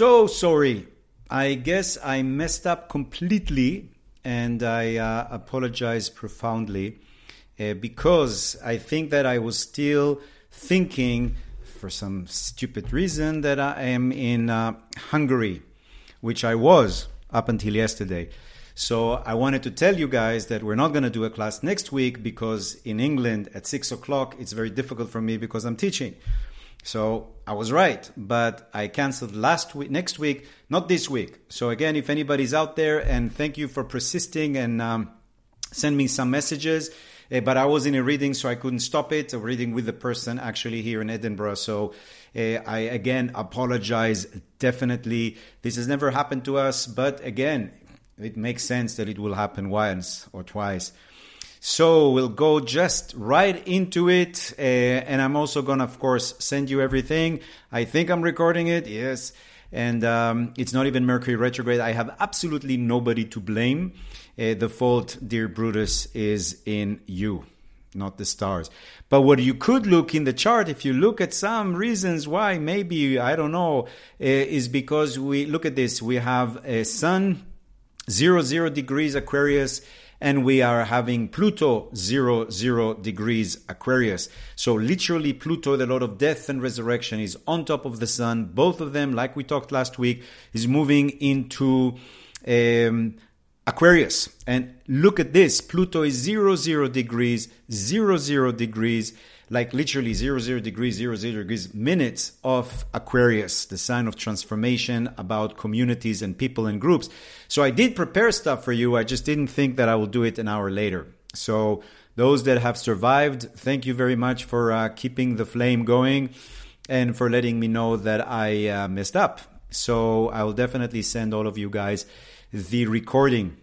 So sorry. I guess I messed up completely and I uh, apologize profoundly uh, because I think that I was still thinking, for some stupid reason, that I am in uh, Hungary, which I was up until yesterday. So I wanted to tell you guys that we're not going to do a class next week because in England at six o'clock it's very difficult for me because I'm teaching. So I was right, but I canceled last week, next week, not this week. So again, if anybody's out there, and thank you for persisting and um, send me some messages. Uh, but I was in a reading, so I couldn't stop it. A reading with the person actually here in Edinburgh. So uh, I again apologize. Definitely, this has never happened to us. But again, it makes sense that it will happen once or twice. So we'll go just right into it. Uh, and I'm also going to, of course, send you everything. I think I'm recording it. Yes. And um, it's not even Mercury retrograde. I have absolutely nobody to blame. Uh, the fault, dear Brutus, is in you, not the stars. But what you could look in the chart, if you look at some reasons why, maybe, I don't know, uh, is because we look at this. We have a sun, zero, zero degrees Aquarius and we are having Pluto zero zero degrees Aquarius. So literally Pluto, the Lord of death and resurrection, is on top of the sun. Both of them, like we talked last week, is moving into um, Aquarius. And look at this: Pluto is zero zero degrees, zero zero degrees like literally zero zero degrees, zero zero degrees minutes of Aquarius, the sign of transformation about communities and people and groups. So I did prepare stuff for you. I just didn't think that I will do it an hour later. So those that have survived, thank you very much for uh, keeping the flame going and for letting me know that I uh, messed up. So I will definitely send all of you guys the recording.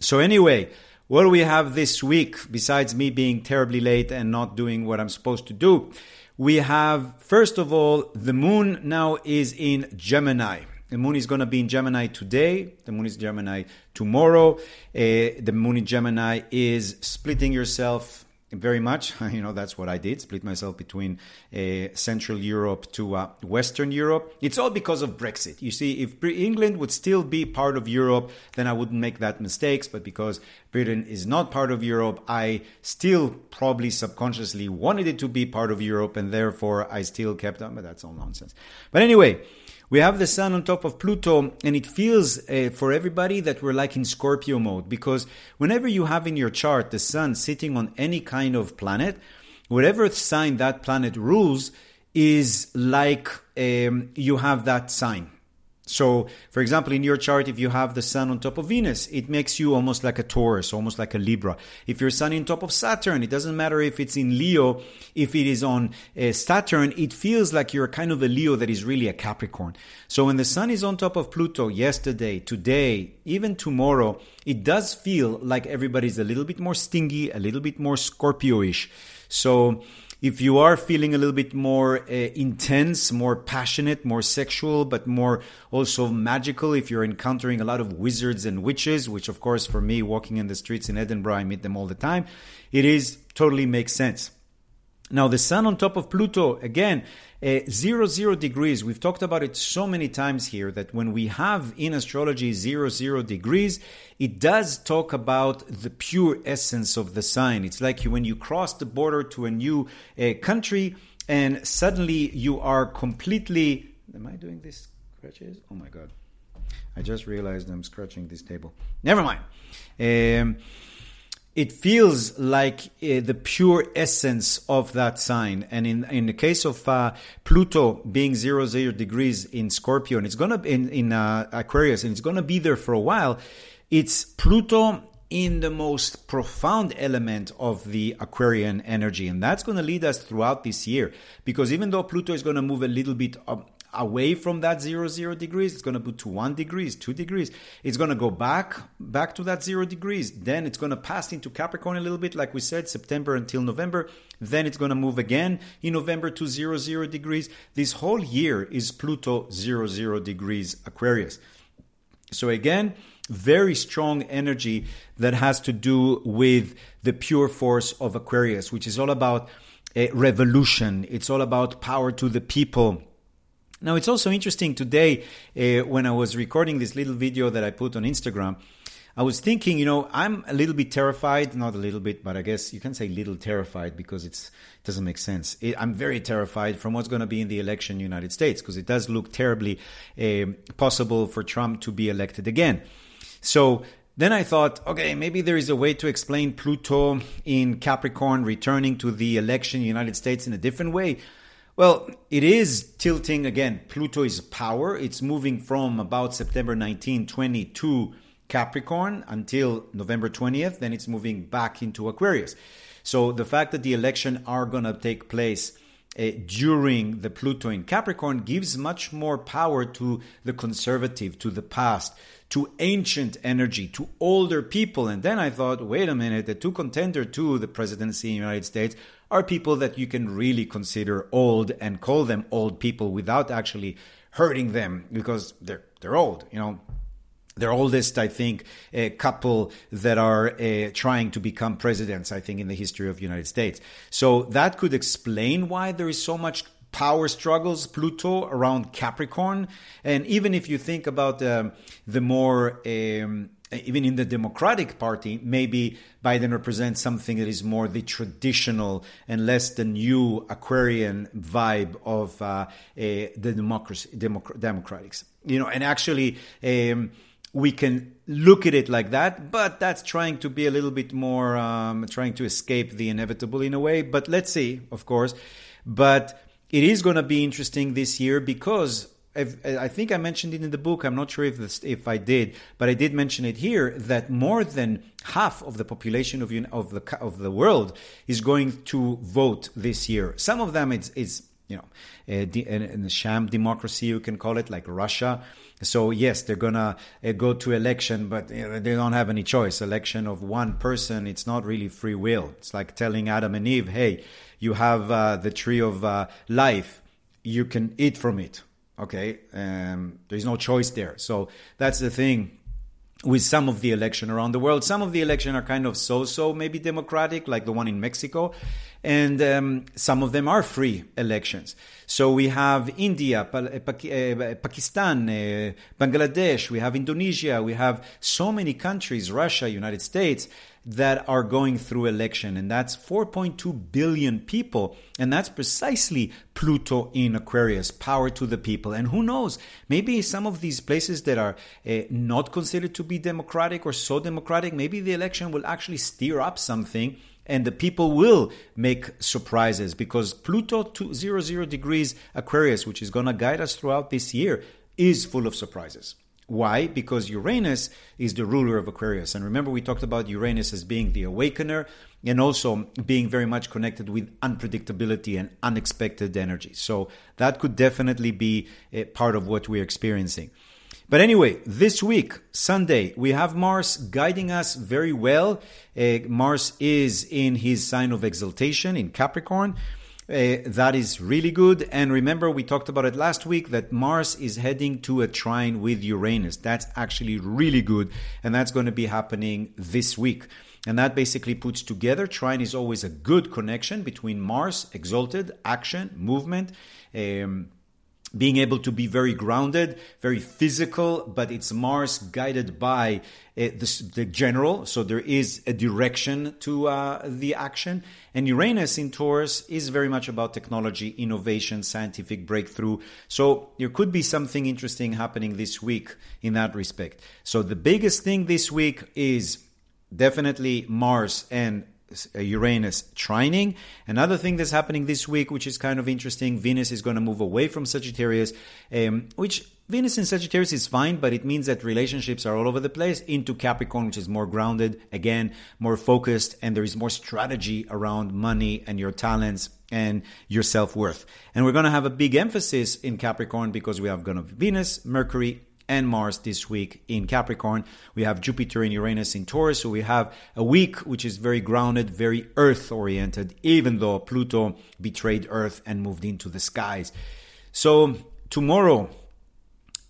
So anyway, what do we have this week besides me being terribly late and not doing what I'm supposed to do? We have, first of all, the moon now is in Gemini. The moon is going to be in Gemini today. The moon is Gemini tomorrow. Uh, the moon in Gemini is splitting yourself very much. You know, that's what I did, split myself between uh, Central Europe to uh, Western Europe. It's all because of Brexit. You see, if England would still be part of Europe, then I wouldn't make that mistakes. But because Britain is not part of Europe, I still probably subconsciously wanted it to be part of Europe, and therefore I still kept on. But that's all nonsense. But anyway, we have the sun on top of Pluto, and it feels uh, for everybody that we're like in Scorpio mode because whenever you have in your chart the sun sitting on any kind of planet, whatever sign that planet rules is like um, you have that sign. So, for example, in your chart, if you have the sun on top of Venus, it makes you almost like a Taurus, almost like a Libra. If your sun on top of Saturn, it doesn't matter if it's in Leo, if it is on uh, Saturn, it feels like you're kind of a Leo that is really a Capricorn. So when the sun is on top of Pluto yesterday, today, even tomorrow, it does feel like everybody's a little bit more stingy, a little bit more Scorpio-ish. So, if you are feeling a little bit more uh, intense, more passionate, more sexual, but more also magical, if you're encountering a lot of wizards and witches, which of course for me, walking in the streets in Edinburgh, I meet them all the time, it is totally makes sense. Now, the sun on top of Pluto, again, uh, zero, zero degrees. We've talked about it so many times here that when we have in astrology zero, zero degrees, it does talk about the pure essence of the sign. It's like when you cross the border to a new uh, country and suddenly you are completely. Am I doing this scratches? Oh my God. I just realized I'm scratching this table. Never mind. Um, it feels like uh, the pure essence of that sign. And in, in the case of uh, Pluto being zero zero degrees in Scorpio, and it's gonna be in, in uh, Aquarius, and it's gonna be there for a while. It's Pluto in the most profound element of the Aquarian energy, and that's going to lead us throughout this year. Because even though Pluto is going to move a little bit up, away from that zero zero degrees it's going to put to one degrees two degrees. It's going to go back back to that zero degrees. Then it's going to pass into capricorn a little bit like we said september until november. Then it's going to move again in november to zero zero degrees. This whole year is pluto zero zero degrees aquarius. So again very strong energy that has to do with the pure force of aquarius which is all about a revolution. It's all about power to the people Now, it's also interesting today uh, when I was recording this little video that I put on Instagram. I was thinking, you know, I'm a little bit terrified, not a little bit, but I guess you can say little terrified because it's, it doesn't make sense. It, I'm very terrified from what's going to be in the election in the United States because it does look terribly uh, possible for Trump to be elected again. So then I thought, okay, maybe there is a way to explain Pluto in Capricorn returning to the election in the United States in a different way. Well, it is tilting again. Pluto is power. It's moving from about September 19, 20 to Capricorn until November 20th. Then it's moving back into Aquarius. So the fact that the election are going to take place uh, during the Pluto in Capricorn gives much more power to the conservative, to the past, to ancient energy, to older people. And then I thought, wait a minute, the two contender to the presidency in the United States are people that you can really consider old and call them old people without actually hurting them because they're they're old. You know, their oldest, I think, a couple that are uh, trying to become presidents, I think, in the history of the United States. So that could explain why there is so much power struggles, Pluto around Capricorn. And even if you think about um, the more um, even in the Democratic Party, maybe Biden represents something that is more the traditional and less the new Aquarian vibe of uh, uh, the democracy, Democ- Democrats. You know, and actually, um, we can look at it like that, but that's trying to be a little bit more, um, trying to escape the inevitable in a way. But let's see, of course. But it is going to be interesting this year because I think I mentioned it in the book. I'm not sure if this, if I did, but I did mention it here that more than half of the population of of the of the world is going to vote this year. Some of them it's, it's you know a, a, a sham democracy you can call it like Russia. So yes, they're gonna uh, go to election, but they don't have any choice. Election of one person, it's not really free will. It's like telling Adam and Eve, "Hey, you have uh, the tree of uh, life. You can eat from it." Okay, um, there's no choice there. So that's the thing with some of the election around the world. Some of the election are kind of so-so, maybe democratic, like the one in Mexico, and um, some of them are free elections. So we have India, uh, Pakistan, uh, Bangladesh, we have Indonesia, we have so many countries, Russia, United States, that are going through election, and that's 4.2 billion people, and that's precisely Pluto in Aquarius, power to the people. And who knows, maybe some of these places that are uh, not considered to be democratic or so democratic, maybe the election will actually steer up something and the people will make surprises because Pluto to zero zero degrees Aquarius, which is going to guide us throughout this year, is full of surprises. Why? Because Uranus is the ruler of Aquarius. And remember, we talked about Uranus as being the awakener and also being very much connected with unpredictability and unexpected energy. So that could definitely be part of what we're experiencing. But anyway, this week, Sunday, we have Mars guiding us very well. Uh, Mars is in his sign of exaltation in Capricorn. Uh, that is really good. And remember, we talked about it last week that Mars is heading to a trine with Uranus. That's actually really good. And that's going to be happening this week. And that basically puts together, trine is always a good connection between Mars, exalted, action, movement. Um, being able to be very grounded, very physical, but it's Mars guided by uh, the, the, general, so there is a direction to uh, the action. And Uranus in Taurus is very much about technology, innovation, scientific breakthrough. So there could be something interesting happening this week in that respect. So the biggest thing this week is definitely Mars and Uranus trining. Another thing that's happening this week, which is kind of interesting, Venus is going to move away from Sagittarius, um, which Venus in Sagittarius is fine, but it means that relationships are all over the place into Capricorn, which is more grounded, again, more focused, and there is more strategy around money and your talents and your self worth. And we're going to have a big emphasis in Capricorn because we have going to Venus, Mercury, and Mars this week in Capricorn. We have Jupiter and Uranus in Taurus. So we have a week which is very grounded, very earth oriented, even though Pluto betrayed Earth and moved into the skies. So tomorrow,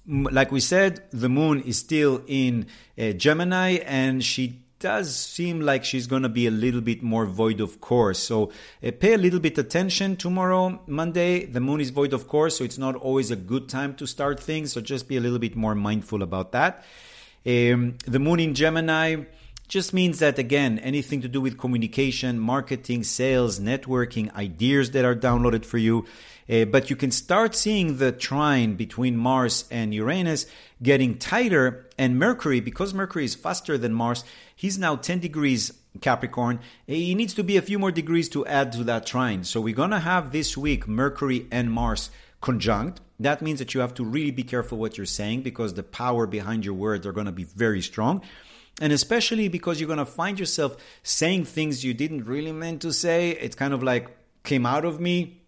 like we said, the moon is still in uh, Gemini and she does seem like she's going to be a little bit more void of course. So uh, pay a little bit attention tomorrow, Monday. The moon is void of course, so it's not always a good time to start things. So just be a little bit more mindful about that. Um, the moon in Gemini just means that again anything to do with communication marketing sales networking ideas that are downloaded for you. Uh, but you can start seeing the trine between mars and uranus getting tighter and mercury because mercury is faster than mars he's now 10 degrees capricorn. He needs to be a few more degrees to add to that trine. So we're going to have this week mercury and mars conjunct. That means that you have to really be careful what you're saying because the power behind your words are going to be very strong and especially because you're going to find yourself saying things you didn't really mean to say. It's kind of like came out of me.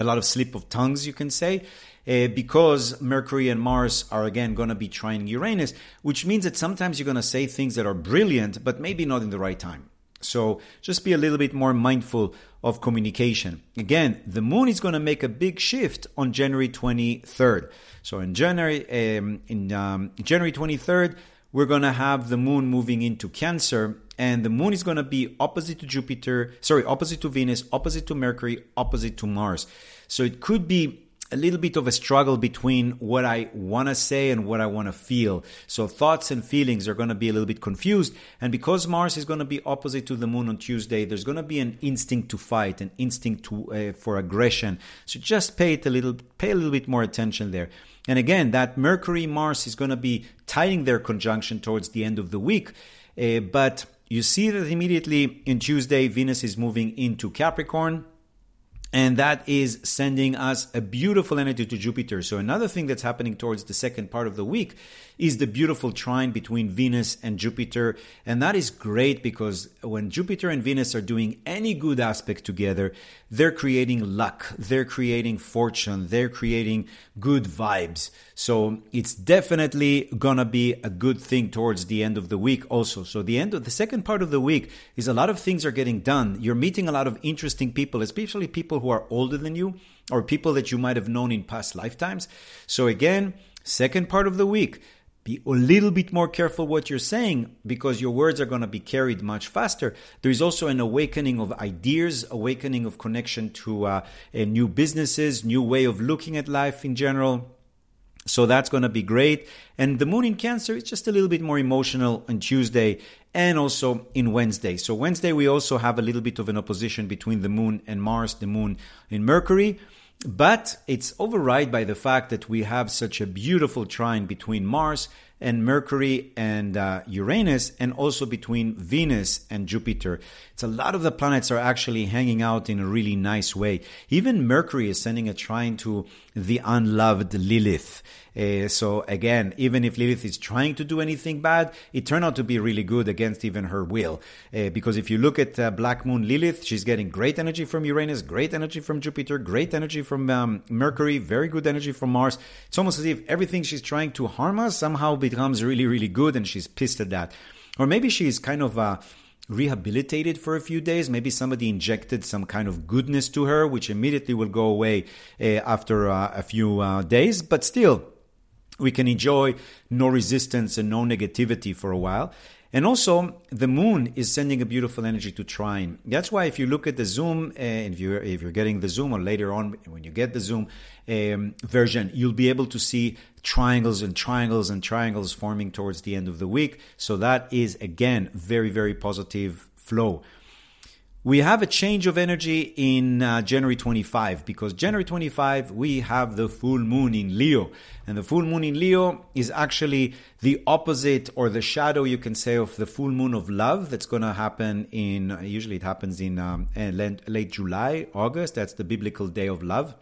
A lot of slip of tongues, you can say, uh, because Mercury and Mars are again going to be trining Uranus, which means that sometimes you're going to say things that are brilliant, but maybe not in the right time. So just be a little bit more mindful of communication. Again, the moon is going to make a big shift on January 23rd. So in January, um, in um, January 23rd, we're going to have the moon moving into Cancer, and the moon is going to be opposite to Jupiter, sorry, opposite to Venus, opposite to Mercury, opposite to Mars. So it could be a little bit of a struggle between what I want to say and what I want to feel. So thoughts and feelings are going to be a little bit confused. And because Mars is going to be opposite to the moon on Tuesday, there's going to be an instinct to fight, an instinct to, uh, for aggression. So just pay it a little, pay a little bit more attention there. And again, that Mercury Mars is going to be tying their conjunction towards the end of the week. Uh, but you see that immediately in Tuesday, Venus is moving into Capricorn. And that is sending us a beautiful energy to Jupiter. So, another thing that's happening towards the second part of the week is the beautiful trine between Venus and Jupiter. And that is great because when Jupiter and Venus are doing any good aspect together, they're creating luck, they're creating fortune, they're creating good vibes. So it's definitely gonna be a good thing towards the end of the week also. So the end of the second part of the week is a lot of things are getting done. You're meeting a lot of interesting people, especially people who are older than you or people that you might have known in past lifetimes. So again, second part of the week, be a little bit more careful what you're saying because your words are going to be carried much faster. There is also an awakening of ideas, awakening of connection to uh, new businesses, new way of looking at life in general. So that's going to be great. And the moon in Cancer is just a little bit more emotional on Tuesday and also in Wednesday. So Wednesday we also have a little bit of an opposition between the moon and Mars, the moon in Mercury. But it's override by the fact that we have such a beautiful trine between Mars and Mercury and uh, Uranus, and also between Venus and Jupiter. It's a lot of the planets are actually hanging out in a really nice way. Even Mercury is sending a trine to the unloved Lilith. Uh, so again, even if Lilith is trying to do anything bad, it turned out to be really good against even her will. Uh, because if you look at uh, Black Moon Lilith, she's getting great energy from Uranus, great energy from Jupiter, great energy from um, Mercury, very good energy from Mars. It's almost as if everything she's trying to harm us somehow becomes really, really good, and she's pissed at that. Or maybe she's kind of uh, rehabilitated for a few days. Maybe somebody injected some kind of goodness to her, which immediately will go away uh, after uh, a few uh, days. But still, we can enjoy no resistance and no negativity for a while. And also, the moon is sending a beautiful energy to trine. That's why, if you look at the Zoom, uh, if you're if you're getting the Zoom, or later on when you get the Zoom um, version, you'll be able to see triangles and triangles and triangles forming towards the end of the week. So that is again very very positive flow we have a change of energy in uh, January 25 because January 25 we have the full moon in Leo. And the full moon in Leo is actually the opposite or the shadow you can say of the full moon of love that's going to happen in usually it happens in um, late July August. That's the biblical day of love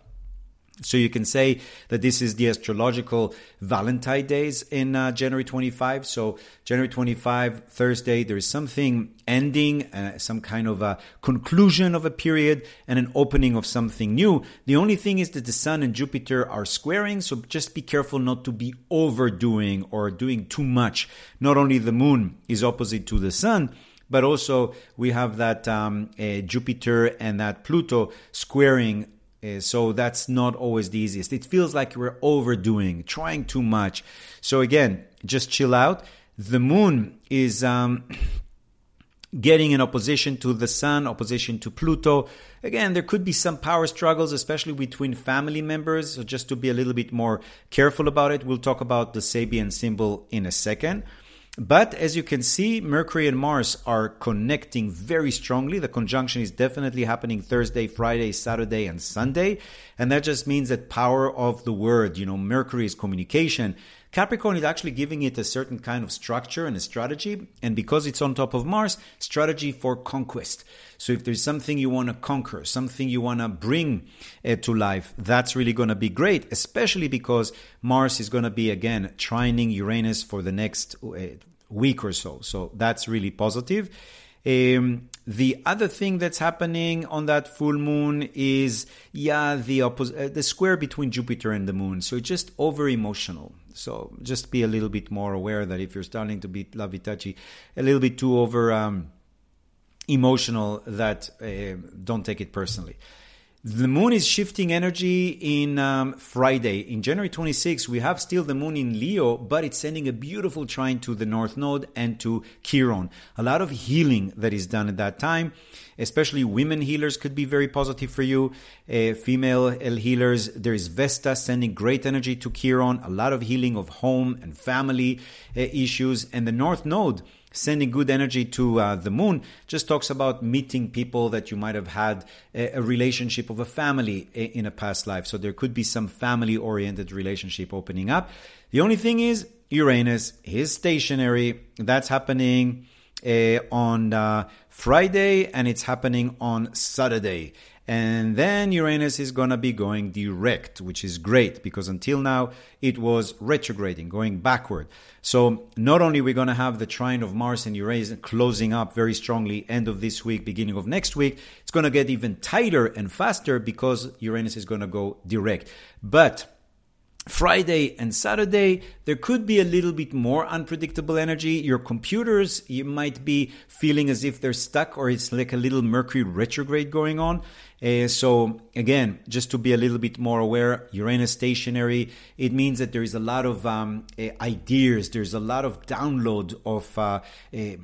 so you can say that this is the astrological Valentine days in uh, January 25. So January 25, Thursday, there is something ending, uh, some kind of a conclusion of a period and an opening of something new. The only thing is that the Sun and Jupiter are squaring, so just be careful not to be overdoing or doing too much. Not only the Moon is opposite to the Sun, but also we have that um, uh, Jupiter and that Pluto squaring so that's not always the easiest. It feels like we're overdoing, trying too much. So again, just chill out. The moon is um, getting in opposition to the Sun, opposition to Pluto. Again, there could be some power struggles, especially between family members. So just to be a little bit more careful about it, we'll talk about the Sabian symbol in a second. But as you can see, Mercury and Mars are connecting very strongly. The conjunction is definitely happening Thursday, Friday, Saturday, and Sunday. And that just means that power of the word, you know, Mercury is communication. Capricorn is actually giving it a certain kind of structure and a strategy. And because it's on top of Mars, strategy for conquest. So if there's something you want to conquer, something you want to bring uh, to life, that's really going to be great, especially because Mars is going to be again trining Uranus for the next uh, week or so. So that's really positive. Um, the other thing that's happening on that full moon is, yeah, the oppos- uh, the square between Jupiter and the moon. So it's just over emotional. So just be a little bit more aware that if you're starting to be touchy, a little bit too over um, emotional, that uh, don't take it personally. The moon is shifting energy in um, Friday. In January 26, we have still the moon in Leo, but it's sending a beautiful trine to the North Node and to Chiron. A lot of healing that is done at that time, especially women healers could be very positive for you. Uh, female healers, there is Vesta sending great energy to Chiron, a lot of healing of home and family uh, issues. And the North Node, sending good energy to uh, the moon just talks about meeting people that you might have had a, a, relationship of a family in a past life. So there could be some family oriented relationship opening up. The only thing is, Uranus is stationary. That's happening uh, on uh, Friday and it's happening on Saturday. And then Uranus is going to be going direct, which is great because until now it was retrograding, going backward. So not only we're going to have the trine of Mars and Uranus closing up very strongly end of this week, beginning of next week, it's going to get even tighter and faster because Uranus is going to go direct. But Friday and Saturday, there could be a little bit more unpredictable energy. Your computers, you might be feeling as if they're stuck or it's like a little Mercury retrograde going on. Uh, so again, just to be a little bit more aware, Uranus stationary, it means that there is a lot of um, uh, ideas, there's a lot of download of uh, uh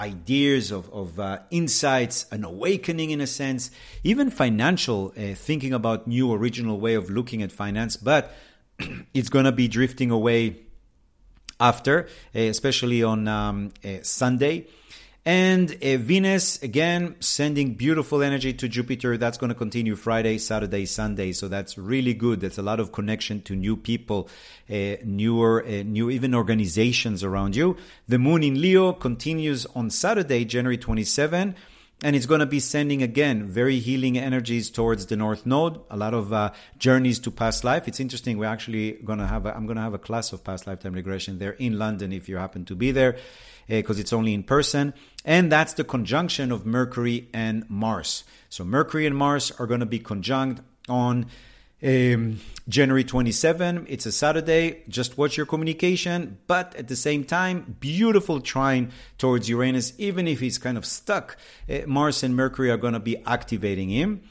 ideas, of, of uh, insights, an awakening in a sense, even financial, uh, thinking about new original way of looking at finance, but it's going to be drifting away after, especially on um, Sunday. And uh, Venus, again, sending beautiful energy to Jupiter. That's going to continue Friday, Saturday, Sunday. So that's really good. That's a lot of connection to new people, uh, newer, uh, new even organizations around you. The moon in Leo continues on Saturday, January 27 and it's going to be sending again very healing energies towards the north node a lot of uh, journeys to past life. It's interesting we're actually going to have i'm going to have a class of past lifetime regression there in london if you happen to be there because uh, it's only in person. And that's the conjunction of mercury and mars. So mercury and mars are going to be conjunct on um, January 27, it's a Saturday. Just watch your communication, but at the same time, beautiful trine towards Uranus, even if he's kind of stuck. Uh, Mars and Mercury are going to be activating him.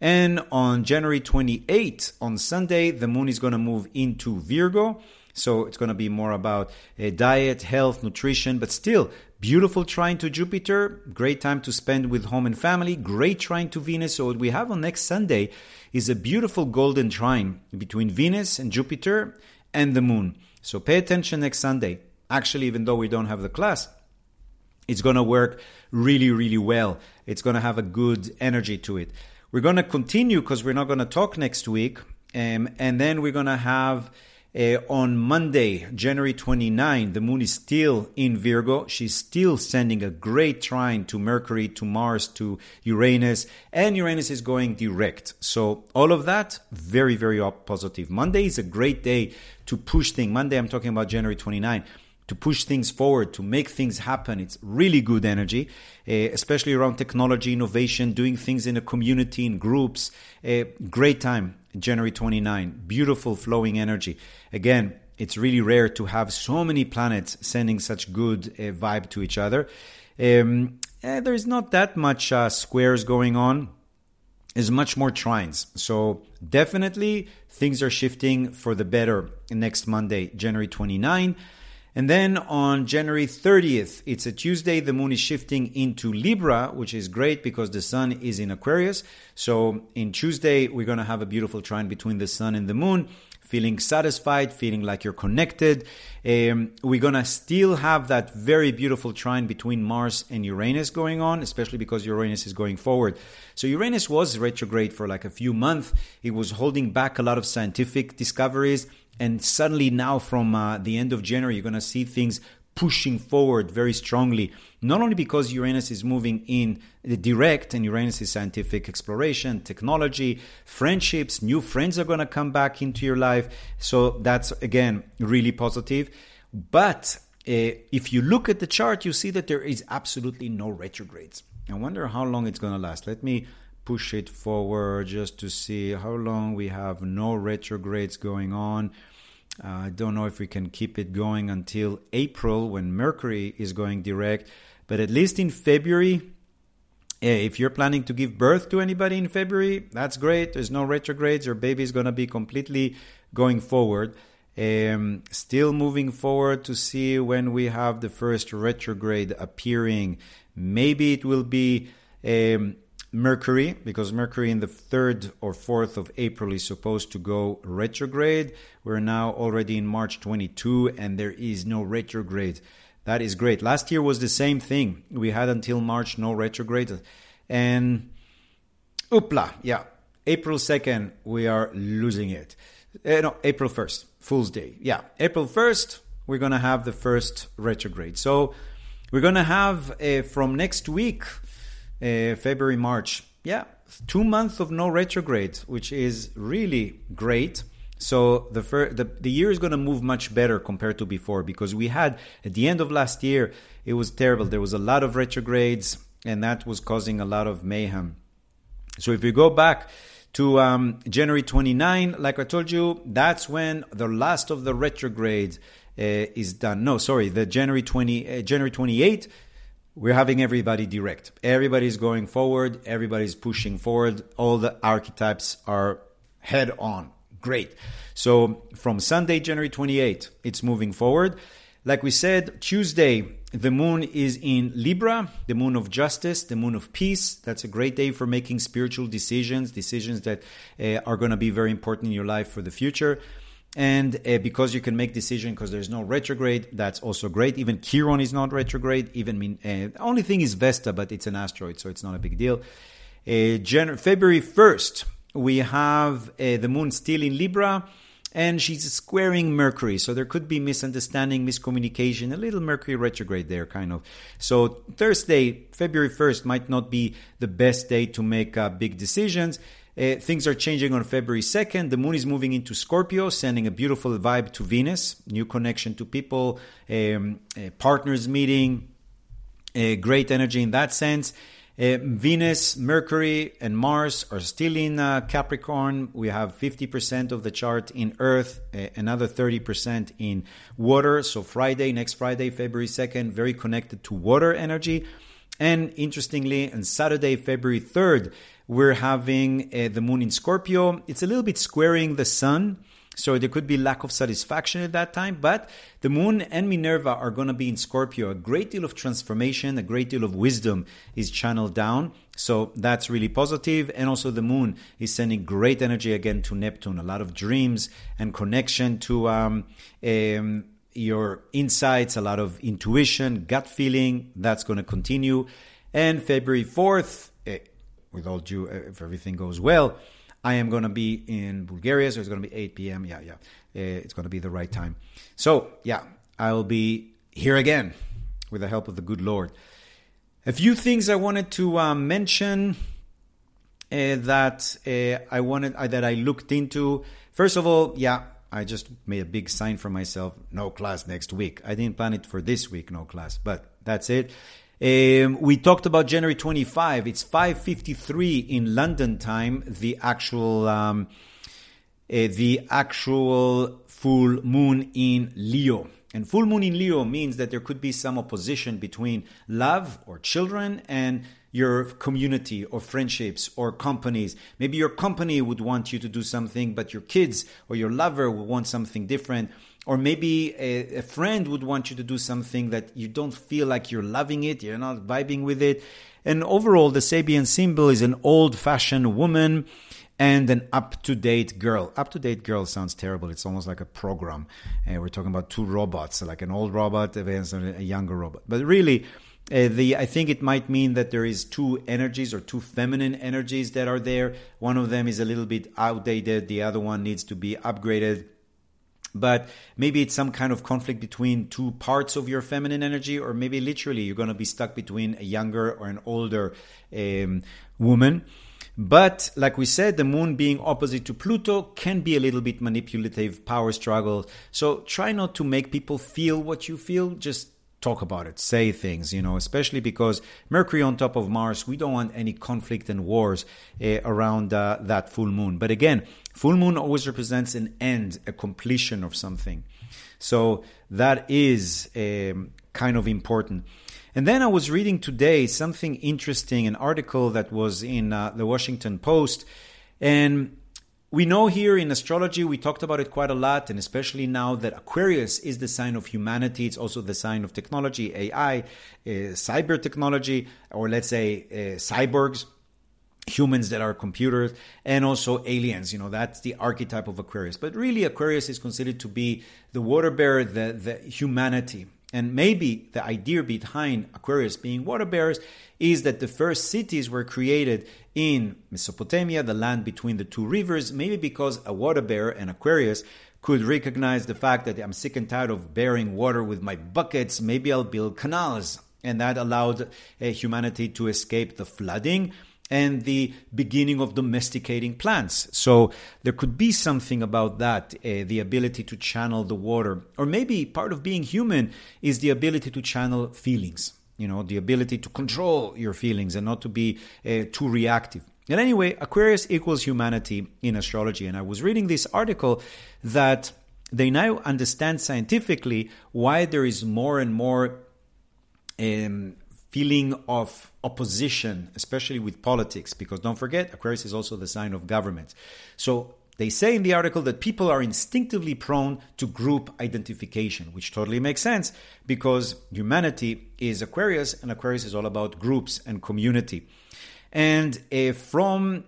And on January 28, on Sunday, the moon is going to move into Virgo. So it's going to be more about uh, diet, health, nutrition, but still beautiful trine to Jupiter. Great time to spend with home and family. Great trine to Venus. So what we have on next Sunday is a beautiful golden trine between Venus and Jupiter and the moon. So pay attention next Sunday. Actually, even though we don't have the class, it's going to work really, really well. It's going to have a good energy to it. We're going to continue because we're not going to talk next week. Um, and then we're going to have uh, on Monday, January 29, the moon is still in Virgo. She's still sending a great trine to Mercury, to Mars, to Uranus, and Uranus is going direct. So, all of that, very, very positive. Monday is a great day to push things. Monday, I'm talking about January 29 to push things forward, to make things happen. It's really good energy, uh, especially around technology, innovation, doing things in a community, in groups. Uh, great time, January 29. Beautiful flowing energy. Again, it's really rare to have so many planets sending such good uh, vibe to each other. Um, there's not that much uh, squares going on. There's much more trines. So definitely things are shifting for the better next Monday, January 29. And then on January 30th, it's a Tuesday, the moon is shifting into Libra, which is great because the sun is in Aquarius. So in Tuesday, we're going to have a beautiful trine between the sun and the moon feeling satisfied, feeling like you're connected. Um, we're going to still have that very beautiful trine between Mars and Uranus going on, especially because Uranus is going forward. So Uranus was retrograde for like a few months. It was holding back a lot of scientific discoveries. And suddenly now from uh, the end of January, you're going to see things pushing forward very strongly, not only because Uranus is moving in the direct and Uranus is scientific exploration, technology, friendships, new friends are going to come back into your life. So that's again really positive. But uh, if you look at the chart, you see that there is absolutely no retrogrades. I wonder how long it's going to last. Let me push it forward just to see how long we have no retrogrades going on. Uh, I don't know if we can keep it going until April when Mercury is going direct, but at least in February, eh, if you're planning to give birth to anybody in February, that's great. There's no retrogrades. Your baby is going to be completely going forward. Um, still moving forward to see when we have the first retrograde appearing. Maybe it will be um, Mercury, because Mercury in the 3rd or 4th of April is supposed to go retrograde. We're now already in March 22 and there is no retrograde. That is great. Last year was the same thing. We had until March no retrograde. And oopla, yeah, April 2nd, we are losing it. Uh, no, April 1st, Fool's Day. Yeah, April 1st, we're going to have the first retrograde. So we're going to have uh, from next week uh, February, March. Yeah, two months of no retrograde, which is really great. So the fir- the, the year is going to move much better compared to before because we had at the end of last year it was terrible. There was a lot of retrogrades and that was causing a lot of mayhem. So if we go back to um, January 29, like I told you, that's when the last of the retrogrades uh, is done. No, sorry, the January 20 uh, January 28 we're having everybody direct. Everybody's going forward, everybody's pushing forward. All the archetypes are head on. Great. So from Sunday, January 28, it's moving forward. Like we said, Tuesday, the moon is in Libra, the moon of justice, the moon of peace. That's a great day for making spiritual decisions, decisions that uh, are going to be very important in your life for the future and uh, because you can make decision because there's no retrograde that's also great. Even chiron is not retrograde. Even mean uh, the only thing is vesta but it's an asteroid so it's not a big deal. Uh, february 1st we have uh, the moon still in libra and she's squaring mercury. So there could be misunderstanding miscommunication a little mercury retrograde there kind of. So thursday february 1st might not be the best day to make uh, big decisions uh, things are changing on February 2nd. The moon is moving into Scorpio, sending a beautiful vibe to Venus, new connection to people, um, uh, partners meeting, uh, great energy in that sense. Uh, Venus, Mercury, and Mars are still in uh, Capricorn. We have 50% of the chart in Earth, uh, another 30% in water. So, Friday, next Friday, February 2nd, very connected to water energy. And interestingly, on Saturday, February 3rd, we're having uh, the moon in Scorpio. It's a little bit squaring the sun. So there could be lack of satisfaction at that time, but the moon and Minerva are going to be in Scorpio. A great deal of transformation, a great deal of wisdom is channeled down. So that's really positive. And also the moon is sending great energy again to Neptune. A lot of dreams and connection to um, um, your insights, a lot of intuition, gut feeling. That's going to continue. And February 4th, with all due, if everything goes well, I am going to be in Bulgaria, so it's going to be 8 p.m. Yeah, yeah. Uh, it's going to be the right time. So, yeah, I'll be here again with the help of the good Lord. A few things I wanted to uh, mention uh, that uh, I wanted that I looked into. First of all, yeah, I just made a big sign for myself. No class next week. I didn't plan it for this week. No class, but that's it. Um, we talked about January 25. It's 5:53 in London time. The actual um, uh, the actual full moon in Leo. And full moon in Leo means that there could be some opposition between love or children and your community or friendships or companies. Maybe your company would want you to do something, but your kids or your lover would want something different or maybe a, a, friend would want you to do something that you don't feel like you're loving it, you're not vibing with it. And overall, the Sabian symbol is an old fashioned woman and an up to date girl. Up to date girl sounds terrible. It's almost like a program. Uh, we're talking about two robots, like an old robot against a younger robot. But really, uh, the I think it might mean that there is two energies or two feminine energies that are there. One of them is a little bit outdated. The other one needs to be upgraded but maybe it's some kind of conflict between two parts of your feminine energy, or maybe literally you're going to be stuck between a younger or an older um, woman. But like we said, the moon being opposite to Pluto can be a little bit manipulative, power struggle. So try not to make people feel what you feel. Just talk about it, say things, you know, especially because Mercury on top of Mars, we don't want any conflict and wars uh, around uh, that full moon. But again, full moon always represents an end, a completion of something. So that is um, kind of important. And then I was reading today something interesting, an article that was in uh, the Washington Post. And we know here in astrology, we talked about it quite a lot, and especially now that Aquarius is the sign of humanity, it's also the sign of technology, AI, uh, cyber technology, or let's say uh, cyborgs humans that are computers and also aliens. You know that's the archetype of aquarius. But really aquarius is considered to be the water bearer the, the humanity and maybe the idea behind aquarius being water bearers is that the first cities were created in Mesopotamia, the land between the two rivers, maybe because a water bearer and Aquarius could recognize the fact that I'm sick and tired of bearing water with my buckets, maybe I'll build canals. And that allowed uh, humanity to escape the flooding and the beginning of domesticating plants. So there could be something about that, uh, the ability to channel the water. Or maybe part of being human is the ability to channel feelings you know the ability to control your feelings and not to be uh, too reactive and anyway aquarius equals humanity in astrology and i was reading this article that they now understand scientifically why there is more and more um, feeling of opposition especially with politics because don't forget aquarius is also the sign of government so they say in the article that people are instinctively prone to group identification, which totally makes sense because humanity is Aquarius and Aquarius is all about groups and community. And uh, from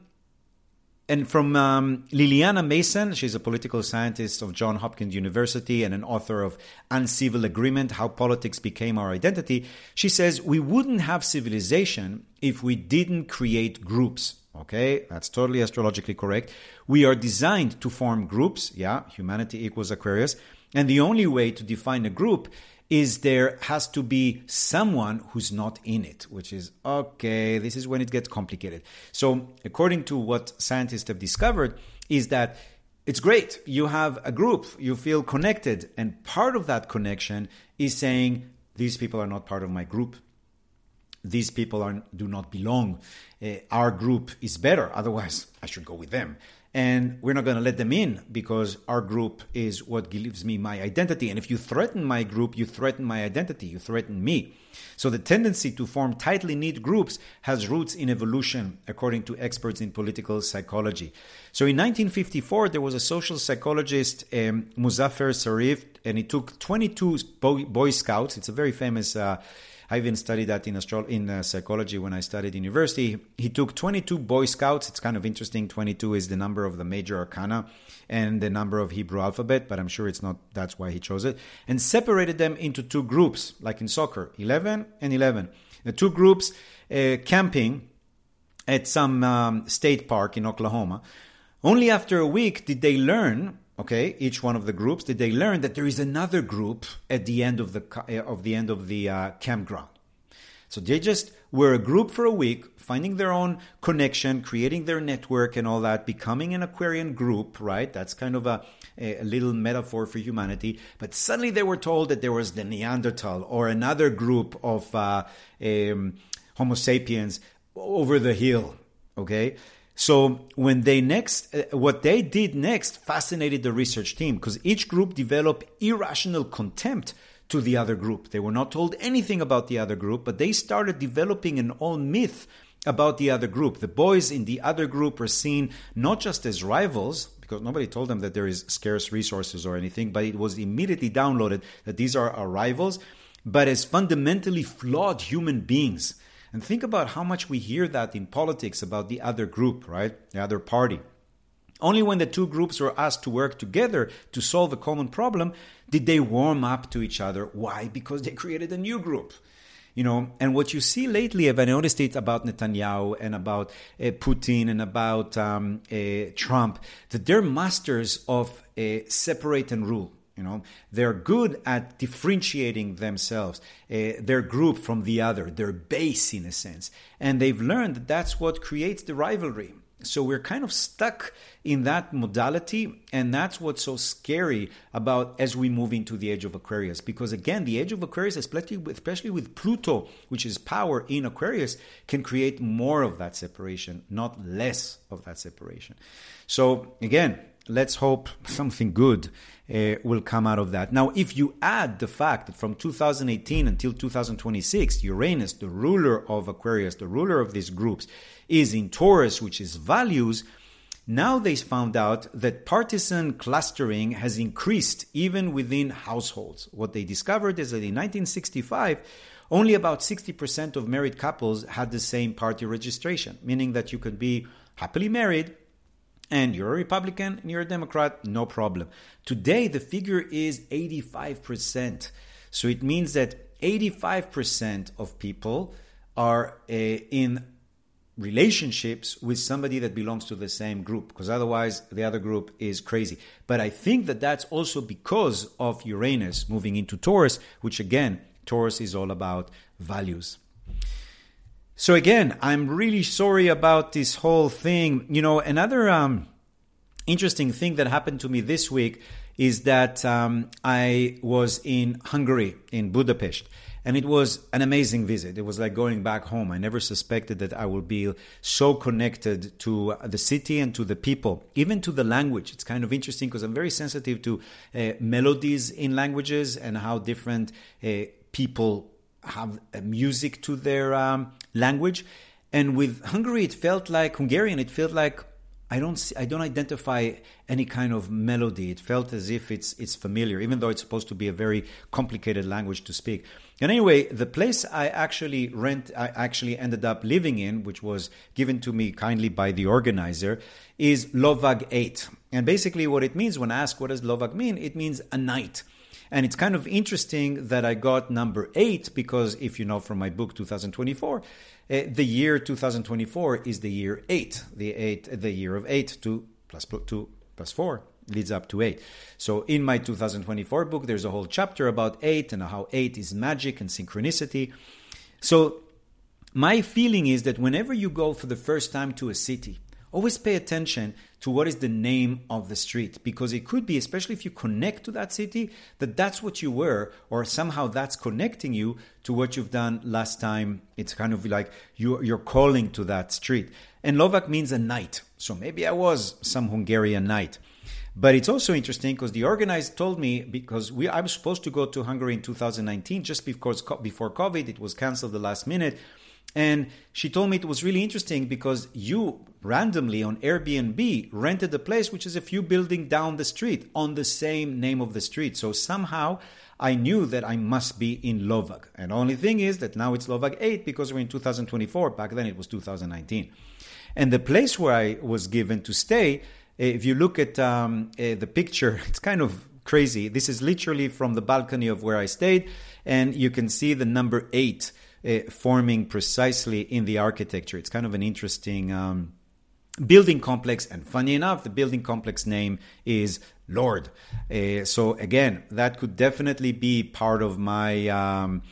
and from um, Lilliana Mason, she's a political scientist of Johns Hopkins University and an author of Uncivil Agreement How Politics Became Our Identity. She says, We wouldn't have civilization if we didn't create groups. Okay, that's totally astrologically correct. We are designed to form groups. Yeah, humanity equals Aquarius. And the only way to define a group is there has to be someone who's not in it, which is okay, this is when it gets complicated. So, according to what scientists have discovered, is that it's great. You have a group, you feel connected, and part of that connection is saying, These people are not part of my group these people are, do not belong. Uh, our group is better. Otherwise, I should go with them. And we're not going to let them in because our group is what gives me my identity. And if you threaten my group, you threaten my identity, you threaten me. So the tendency to form tightly knit groups has roots in evolution, according to experts in political psychology. So in 1954, there was a social psychologist, um, Muzafer Sherif, and he took 22 Boy, Boy Scouts. It's a very famous. Uh, I even studied that in astro- in uh, psychology when I studied university. He took 22 Boy Scouts. It's kind of interesting. 22 is the number of the major arcana and the number of Hebrew alphabet, but I'm sure it's not that's why he chose it. And separated them into two groups, like in soccer, 11 and 11. The two groups uh, camping at some um, state park in Oklahoma. Only after a week did they learn okay each one of the groups did they learn that there is another group at the end of the uh, of the end of the uh, campground? So they just were a group for a week finding their own connection creating their network and all that becoming an aquarian group right? That's kind of a, a little metaphor for humanity. But suddenly they were told that there was the neanderthal or another group of uh, um, homo sapiens over the hill okay so when they next, uh, what they did next fascinated the research team because each group developed irrational contempt to the other group. They were not told anything about the other group, but they started developing an own myth about the other group. The boys in the other group were seen not just as rivals, because nobody told them that there is scarce resources or anything, but it was immediately downloaded that these are our rivals, but as fundamentally flawed human beings. And think about how much we hear that in politics about the other group, right? The other party. Only when the two groups were asked to work together to solve a common problem did they warm up to each other. Why? Because they created a new group. You know, and what you see lately, I've noticed it about Netanyahu and about uh, Putin and about um, uh, Trump, that they're masters of uh, separate and rule. You know, they're good at differentiating themselves, uh, their group from the other, their base in a sense, and they've learned that that's what creates the rivalry. So we're kind of stuck in that modality, and that's what's so scary about as we move into the age of Aquarius. Because again, the age of Aquarius, especially with, especially with Pluto, which is power in Aquarius, can create more of that separation, not less of that separation. So again, let's hope something good uh, will come out of that. Now, if you add the fact that from 2018 until 2026, Uranus, the ruler of Aquarius, the ruler of these groups, is in Taurus, which is values, now they found out that partisan clustering has increased even within households. What they discovered is that in 1965, only about 60% of married couples had the same party registration, meaning that you could be happily married and you're a Republican and you're a Democrat, no problem. Today, the figure is 85%. So it means that 85% of people are uh, in relationships with somebody that belongs to the same group because otherwise the other group is crazy but i think that that's also because of uranus moving into taurus which again taurus is all about values so again i'm really sorry about this whole thing you know another um, interesting thing that happened to me this week is that um, i was in hungary in budapest and it was an amazing visit. It was like going back home. I never suspected that I would be so connected to the city and to the people, even to the language. It's kind of interesting because I'm very sensitive to uh, melodies in languages and how different uh, people have music to their um, language. And with Hungary, it felt like Hungarian. It felt like I don't see, I don't identify any kind of melody. It felt as if it's it's familiar, even though it's supposed to be a very complicated language to speak. And anyway, the place I actually rent, I actually ended up living in, which was given to me kindly by the organizer, is Lovag 8. And basically, what it means when asked what does Lovag mean, it means a knight. And it's kind of interesting that I got number eight because if you know from my book 2024, uh, the year 2024 is the year eight, the eight, the year of eight, two plus two plus four leads up to 8. So in my 2024 book, there's a whole chapter about 8 and how 8 is magic and synchronicity. So my feeling is that whenever you go for the first time to a city, always pay attention to what is the name of the street because it could be especially if you connect to that city that that's what you were or somehow that's connecting you to what you've done last time. It's kind of like you, you're calling to that street. And Lovag means a knight. So maybe i was some hungarian knight. But it's also interesting because the organizer told me because we I was supposed to go to Hungary in 2019 just because before COVID it was canceled the last minute. And she told me it was really interesting because you randomly on Airbnb rented a place which is a few building down the street on the same name of the street. So somehow I knew that I must be in Lovag. And only thing is that now it's Lovag 8 because we're in 2024. Back then it was 2019. And the place where I was given to stay if you look at um, uh, the picture, it's kind of crazy. This is literally from the balcony of where I stayed, and you can see the number eight uh, forming precisely in the architecture. It's kind of an interesting um, building complex, and funny enough, the building complex name is Lord. Uh, so again, that could definitely be part of my. Um,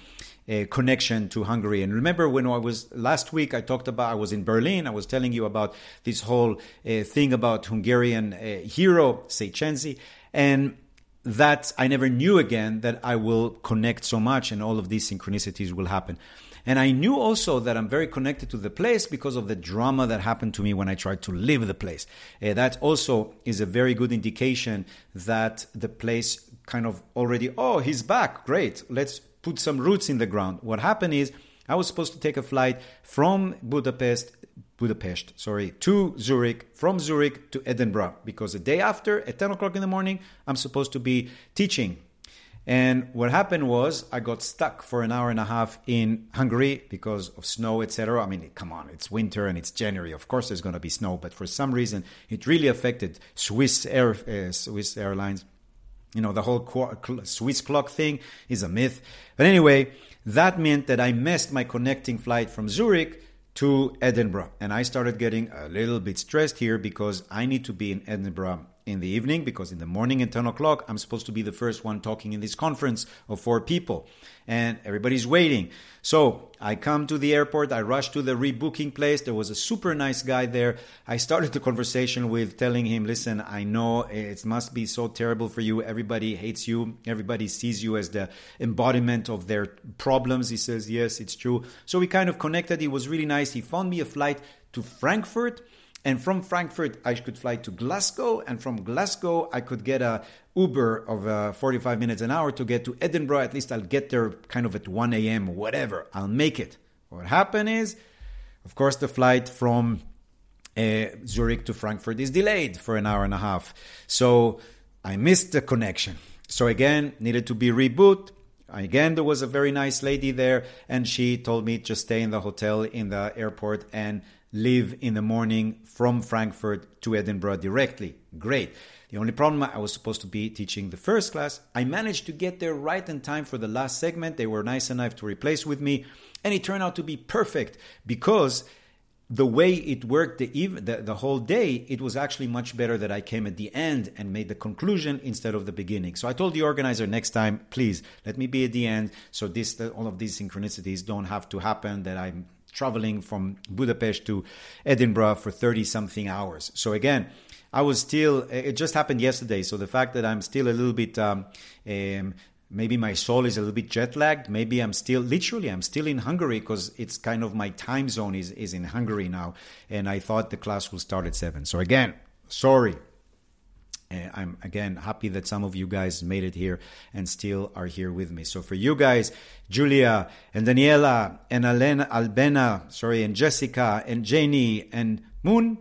connection to Hungary. And remember when I was last week, I talked about, I was in Berlin, I was telling you about this whole uh, thing about Hungarian uh, hero, Széchenyi. And that I never knew again that I will connect so much and all of these synchronicities will happen. And I knew also that I'm very connected to the place because of the drama that happened to me when I tried to leave the place. Uh, that also is a very good indication that the place kind of already, oh, he's back. Great. Let's put some roots in the ground. What happened is I was supposed to take a flight from Budapest Budapest, sorry, to Zurich, from Zurich to Edinburgh, because the day after, at 10 o'clock in the morning, I'm supposed to be teaching. And what happened was I got stuck for an hour and a half in Hungary because of snow, etc. I mean, come on, it's winter and it's January. Of course, there's going to be snow, but for some reason, it really affected Swiss Air uh, Swiss Airlines. You know, the whole Swiss clock thing is a myth. But anyway, that meant that I missed my connecting flight from Zurich to Edinburgh. And I started getting a little bit stressed here because I need to be in Edinburgh in the evening because in the morning at 10 o'clock i'm supposed to be the first one talking in this conference of four people. And everybody's waiting. So i come to the airport i rush to the rebooking place. There was a super nice guy there. I started the conversation with telling him listen i know it must be so terrible for you. Everybody hates you. Everybody sees you as the embodiment of their problems. He says yes it's true. So we kind of connected. He was really nice. He found me a flight to frankfurt and from Frankfurt, I could fly to Glasgow. And from Glasgow, I could get a Uber of uh, 45 minutes an hour to get to Edinburgh. At least I'll get there kind of at 1 a.m., whatever. I'll make it. What happened is, of course, the flight from uh, Zurich to Frankfurt is delayed for an hour and a half. So I missed the connection. So again, needed to be reboot. Again, there was a very nice lady there, and she told me just stay in the hotel in the airport and leave in the morning from Frankfurt to Edinburgh directly. Great. The only problem I was supposed to be teaching the first class. I managed to get there right in time for the last segment. They were nice enough to replace with me, and it turned out to be perfect because the way it worked the, the, the whole day, it was actually much better that I came at the end and made the conclusion instead of the beginning. So I told the organizer next time, please let me be at the end, so this all of these synchronicities don't have to happen. That I'm traveling from Budapest to Edinburgh for 30 something hours. So again, I was still, it just happened yesterday. So the fact that I'm still a little bit, um, um, maybe my soul is a little bit jet lagged. Maybe I'm still, literally, I'm still in Hungary because it's kind of my time zone is, is in Hungary now. And I thought the class will start at seven. So again, sorry. I'm again happy that some of you guys made it here and still are here with me. So for you guys, Julia and Daniela and Alena, Albena, sorry, and Jessica and Janie and Moon,